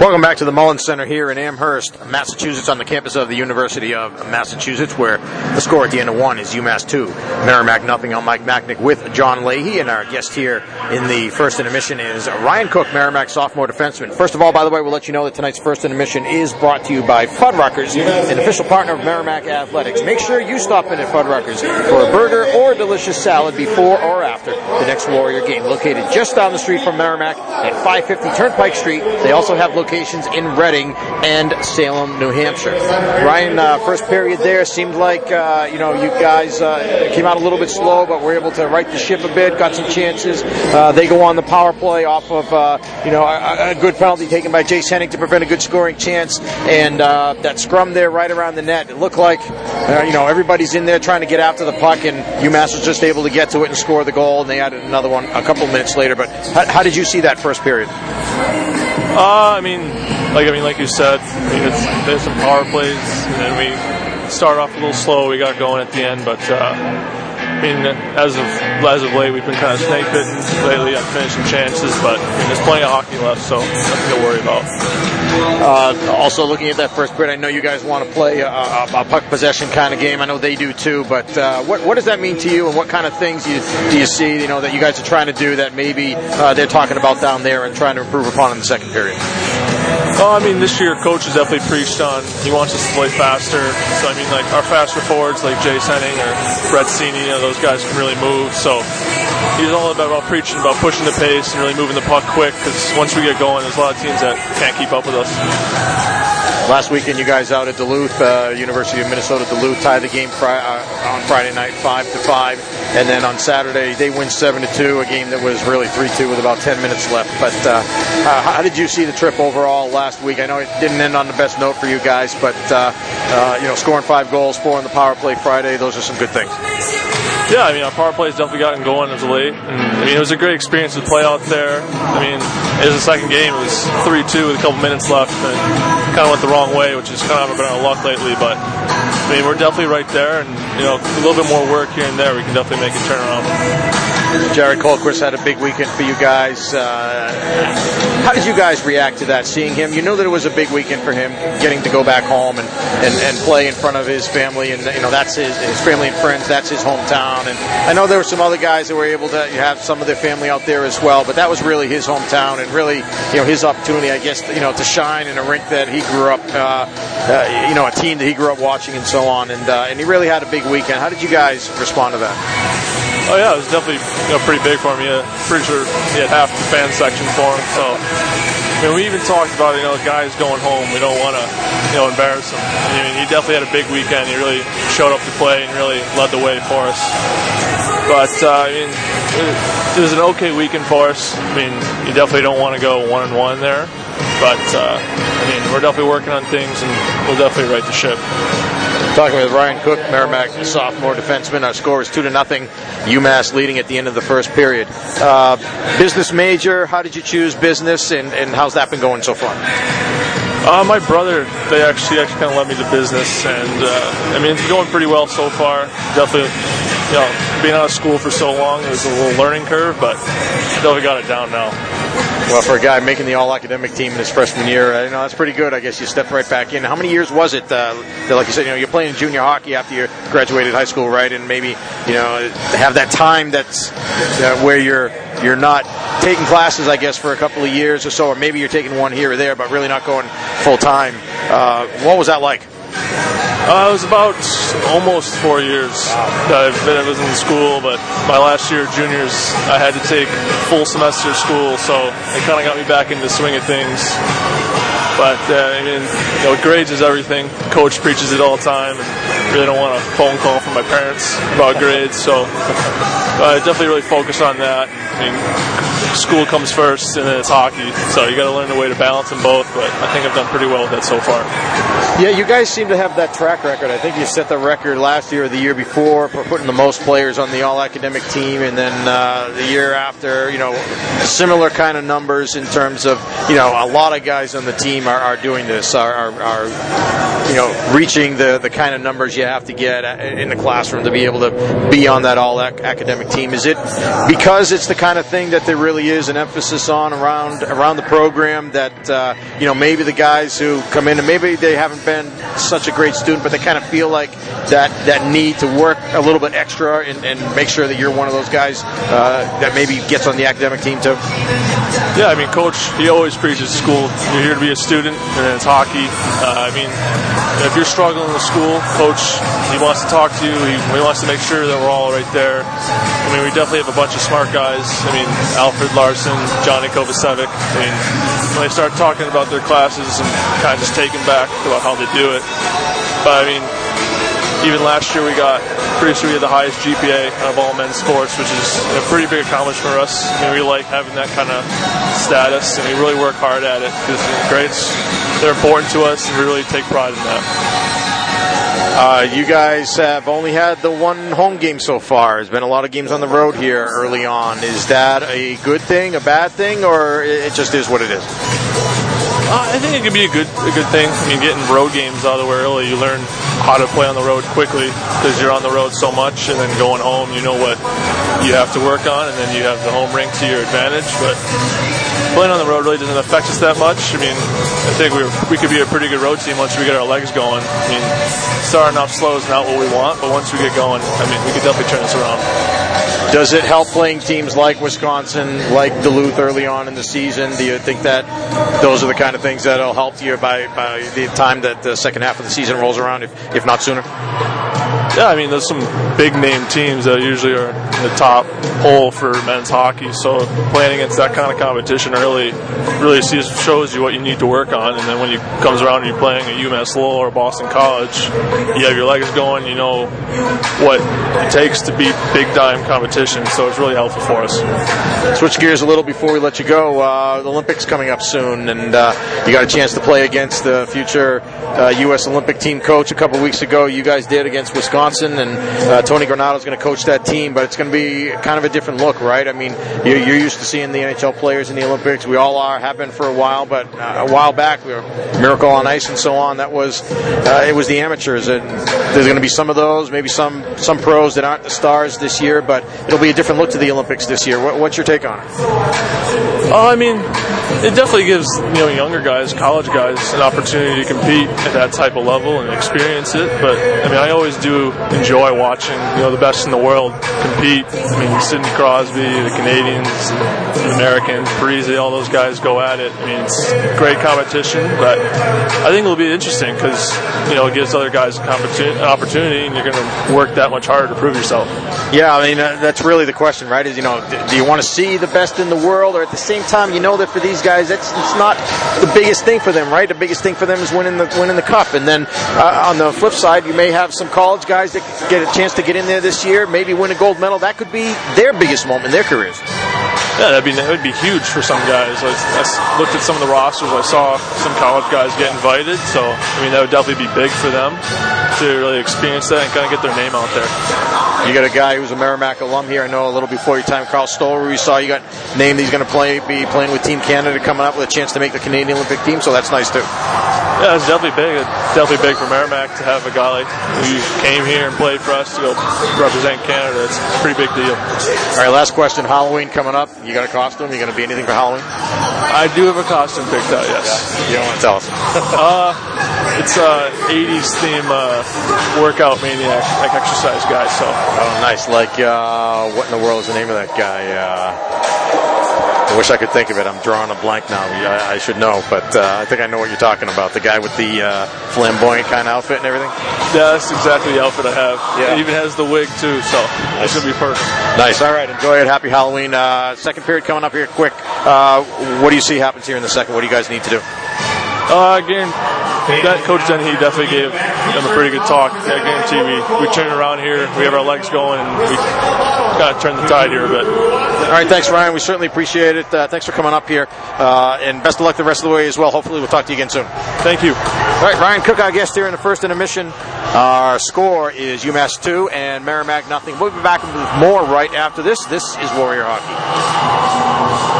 Welcome back to the Mullins Center here in Amherst, Massachusetts, on the campus of the University of Massachusetts, where the score at the end of one is UMass 2, Merrimack nothing. I'm Mike Machnick with John Leahy, and our guest here in the first intermission is Ryan Cook, Merrimack sophomore defenseman. First of all, by the way, we'll let you know that tonight's first intermission is brought to you by Fuddruckers, an official partner of Merrimack Athletics. Make sure you stop in at Fuddruckers for a burger or a delicious salad before or after the next Warrior game. Located just down the street from Merrimack at 550 Turnpike Street. They also have locations in Reading and Salem, New Hampshire. Ryan, uh, first period there seemed like uh, you know you guys uh, came out a little bit slow, but were able to right the ship a bit, got some chances. Uh, they go on the power play off of uh, you know a, a, good penalty taken by Jace Hennig to prevent a good scoring chance, and that scrum there right around the net. It looked like you know everybody's in there trying to get after the puck, and UMass was just able to get to it and score the goal, and they added another one a couple minutes later. But how, how did you see that first period? Uh, I mean, like I mean, like you said, there's some power plays, and then we start off a little slow. We got going at the end, but uh, I mean, as of as of late, we've been kind of snake bitten lately on finishing chances, but I mean, there's plenty of hockey left, so nothing to worry about. Uh, also, looking at that first period, I know you guys want to play a, a, a puck possession kind of game. I know they do too. But uh, what what does that mean to you, and what kind of things you, do you see, you know, that you guys are trying to do that maybe uh, they're talking about down there and trying to improve upon in the second period? Oh, I mean, this year coach has definitely preached on he wants us to play faster. So I mean, like our faster forwards like Jace Hennig or Brett Seney, you know, those guys can really move. So he's all about, about preaching about pushing the pace and really moving the puck quick because once we get going, there's a lot of teams that can't keep up with us. Last weekend, you guys out at Duluth, uh, University of Minnesota Duluth, tied the game fri- uh, on Friday night, five to five, and then on Saturday they win seven to two, a game that was really three two with about ten minutes left. But uh, how did you see the trip overall last week? I know it didn't end on the best note for you guys, but uh, uh, you know, scoring five goals, four on the power play Friday, those are some good things. Yeah, I mean, our power play has definitely gotten going as of late. And, I mean, it was a great experience to play out there. I mean, it was the second game. It was 3 2 with a couple minutes left. And kind of went the wrong way, which is kind of been our luck lately. But, I mean, we're definitely right there. And, you know, a little bit more work here and there, we can definitely make a turnaround. Jared Colquist had a big weekend for you guys. Uh, how did you guys react to that, seeing him? You know that it was a big weekend for him, getting to go back home and, and, and play in front of his family. And, you know, that's his, his family and friends. That's his hometown. And I know there were some other guys that were able to have some of their family out there as well, but that was really his hometown and really, you know, his opportunity, I guess, you know, to shine in a rink that he grew up, uh, uh, you know, a team that he grew up watching and so on. And, uh, and he really had a big weekend. How did you guys respond to that? Oh yeah, it was definitely you know, pretty big for him. Yeah, pretty sure he had half the fan section for him. So I mean, we even talked about you know guys going home. We don't want to you know embarrass him. I mean, he definitely had a big weekend. He really showed up to play and really led the way for us. But uh, I mean, it, was an okay weekend for us. I mean, you definitely don't want to go one and one there. But uh, I mean, we're definitely working on things, and we'll definitely right the ship. Talking with Ryan Cook, Merrimack sophomore defenseman. Our score is two to nothing. UMass leading at the end of the first period. Uh, business major. How did you choose business, and, and how's that been going so far? Uh, my brother, they actually actually kind of led me to business, and uh, I mean it's going pretty well so far. Definitely, you know, being out of school for so long, was a little learning curve, but definitely got it down now. Well, for a guy making the all-academic team in his freshman year, uh, you know that's pretty good. I guess you stepped right back in. How many years was it? Uh, that, like you said, you know, you're playing junior hockey after you graduated high school, right? And maybe you know have that time that's uh, where you're you're not taking classes, I guess, for a couple of years or so, or maybe you're taking one here or there, but really not going full time. Uh, what was that like? Uh, it was about almost four years that I've been, I was in school, but my last year juniors, I had to take full semester school, so it kind of got me back into the swing of things. But uh, I mean, you know, grades is everything. Coach preaches it all the time, and really don't want a phone call from my parents about grades. So I definitely really focus on that. I mean, school comes first, and then it's hockey. So you got to learn a way to balance them both. But I think I've done pretty well with that so far. Yeah, you guys seem to have that track record. I think you set the record last year or the year before for putting the most players on the all-academic team, and then uh, the year after, you know, similar kind of numbers in terms of, you know, a lot of guys on the team are, are doing this, are, are, are, you know, reaching the, the kind of numbers you have to get in the classroom to be able to be on that all-academic team. Is it because it's the kind of thing that they're really really is an emphasis on around around the program that uh, you know maybe the guys who come in and maybe they haven't been such a great student, but they kind of feel like that that need to work a little bit extra and, and make sure that you're one of those guys uh, that maybe gets on the academic team too. Yeah, I mean, coach, he always preaches school. You're here to be a student, and it's hockey. Uh, I mean, if you're struggling with school, coach, he wants to talk to you. He, he wants to make sure that we're all right there. I mean, we definitely have a bunch of smart guys. I mean, Alfred Larsson, Johnny Kovacevic. Mean, when they start talking about their classes and kind of just taken back about how they do it. But I mean, even last year we got pretty sure we had the highest GPA of all men's sports, which is a pretty big accomplishment for us. I mean, we like having that kind of status, and we really work hard at it because grades they're important to us, and we really take pride in that. Uh, you guys have only had the one home game so far. There's been a lot of games on the road here early on. Is that a good thing, a bad thing, or it just is what it is? Uh, I think it could be a good a good thing. I mean, getting road games out of the way early, you learn how to play on the road quickly because you're on the road so much, and then going home, you know what you have to work on, and then you have the home rink to your advantage. But playing on the road really doesn't affect us that much. I mean, I think we we could be a pretty good road team once we get our legs going. I mean, starting off slow is not what we want, but once we get going, I mean, we could definitely turn this around. Does it help playing teams like Wisconsin, like Duluth early on in the season? Do you think that those are the kind of things that'll help you by, by the time that the second half of the season rolls around, if, if not sooner? Yeah, I mean, there's some big name teams that usually are in the top hole for men's hockey. So playing against that kind of competition early really sees, shows you what you need to work on. And then when you comes around and you're playing at UMass Lowell or Boston College, you have your legs going. You know what it takes to beat big time competition. So it's really helpful for us. Switch gears a little before we let you go. Uh, the Olympics coming up soon, and uh, you got a chance to play against the future uh, U.S. Olympic team coach a couple weeks ago. You guys did against Wisconsin, and uh, Tony Granato is going to coach that team, but it's going to be kind of a different look, right? I mean, you're, you're, used to seeing the NHL players in the Olympics. We all are, have been for a while, but uh, a while back, we were Miracle on Ice and so on. That was uh, it was the amateurs, and there's going to be some of those, maybe some some pros that aren't the stars this year, but it'll be a different look to the Olympics this year. What, what's your take on it? Oh, I mean, it definitely gives you know younger guys, college guys, an opportunity to compete at that type of level and experience it. But I mean, I always do enjoy watching you know the best in the world compete. I mean, Sidney Crosby, the Canadians, the Americans, Parise, all those guys go at it. I mean, it's great competition, but I think it'll be interesting because you know it gives other guys an opportunity, and you're going to work that much harder to prove yourself. Yeah, I mean uh, that's really the question, right? Is you know, do you want to see the best in the world, or at the same time, you know that for these guys, that's it's not the biggest thing for them, right? The biggest thing for them is winning the winning the cup, and then uh, on the flip side, you may have some college guys that get a chance to get in there this year, maybe win a gold medal. That could be their biggest moment in their careers. Yeah, that'd be that would be huge for some guys. I, I, looked at some of the rosters. I saw some college guys get invited, so I mean that would definitely be big for them to really experience that and kind of get their name out there. You got a guy who's a Merrimack alum here. I know a little before your time, Carl Stoller. We saw you got named. He's going to play, be playing with Team Canada, coming up with a chance to make the Canadian Olympic team. So that's nice too. Yeah, it's definitely big. It's definitely big for Merrimack to have a guy like who came here and played for us to go represent Canada. It's a pretty big deal. All right, last question. Halloween coming up. You got a costume? You going to be anything for Halloween? I do have a costume picked out. Yes. Yeah. You don't want to tell us? uh, it's a '80s theme uh, workout maniac, like exercise guy. So. Oh, nice. Like, uh, what in the world is the name of that guy? I wish I could think of it. I'm drawing a blank now. I, I should know, but uh, I think I know what you're talking about. The guy with the uh, flamboyant kind of outfit and everything. Yeah, that's exactly the outfit I have. Yeah. It even has the wig too, so nice. it's gonna be perfect. Nice. All right, enjoy it. Happy Halloween. Uh, second period coming up here quick. Uh, what do you see happens here in the second? What do you guys need to do? Uh, again, that Coach Dennehy definitely gave them a pretty good talk. I guarantee we, we turn around here, we have our legs going, and we got to turn the tide here a bit. All right, thanks, Ryan. We certainly appreciate it. Uh, thanks for coming up here, uh, and best of luck the rest of the way as well. Hopefully, we'll talk to you again soon. Thank you. All right, Ryan Cook, our guest here in the first intermission. Our score is UMass 2 and Merrimack nothing. We'll be back with more right after this. This is Warrior Hockey.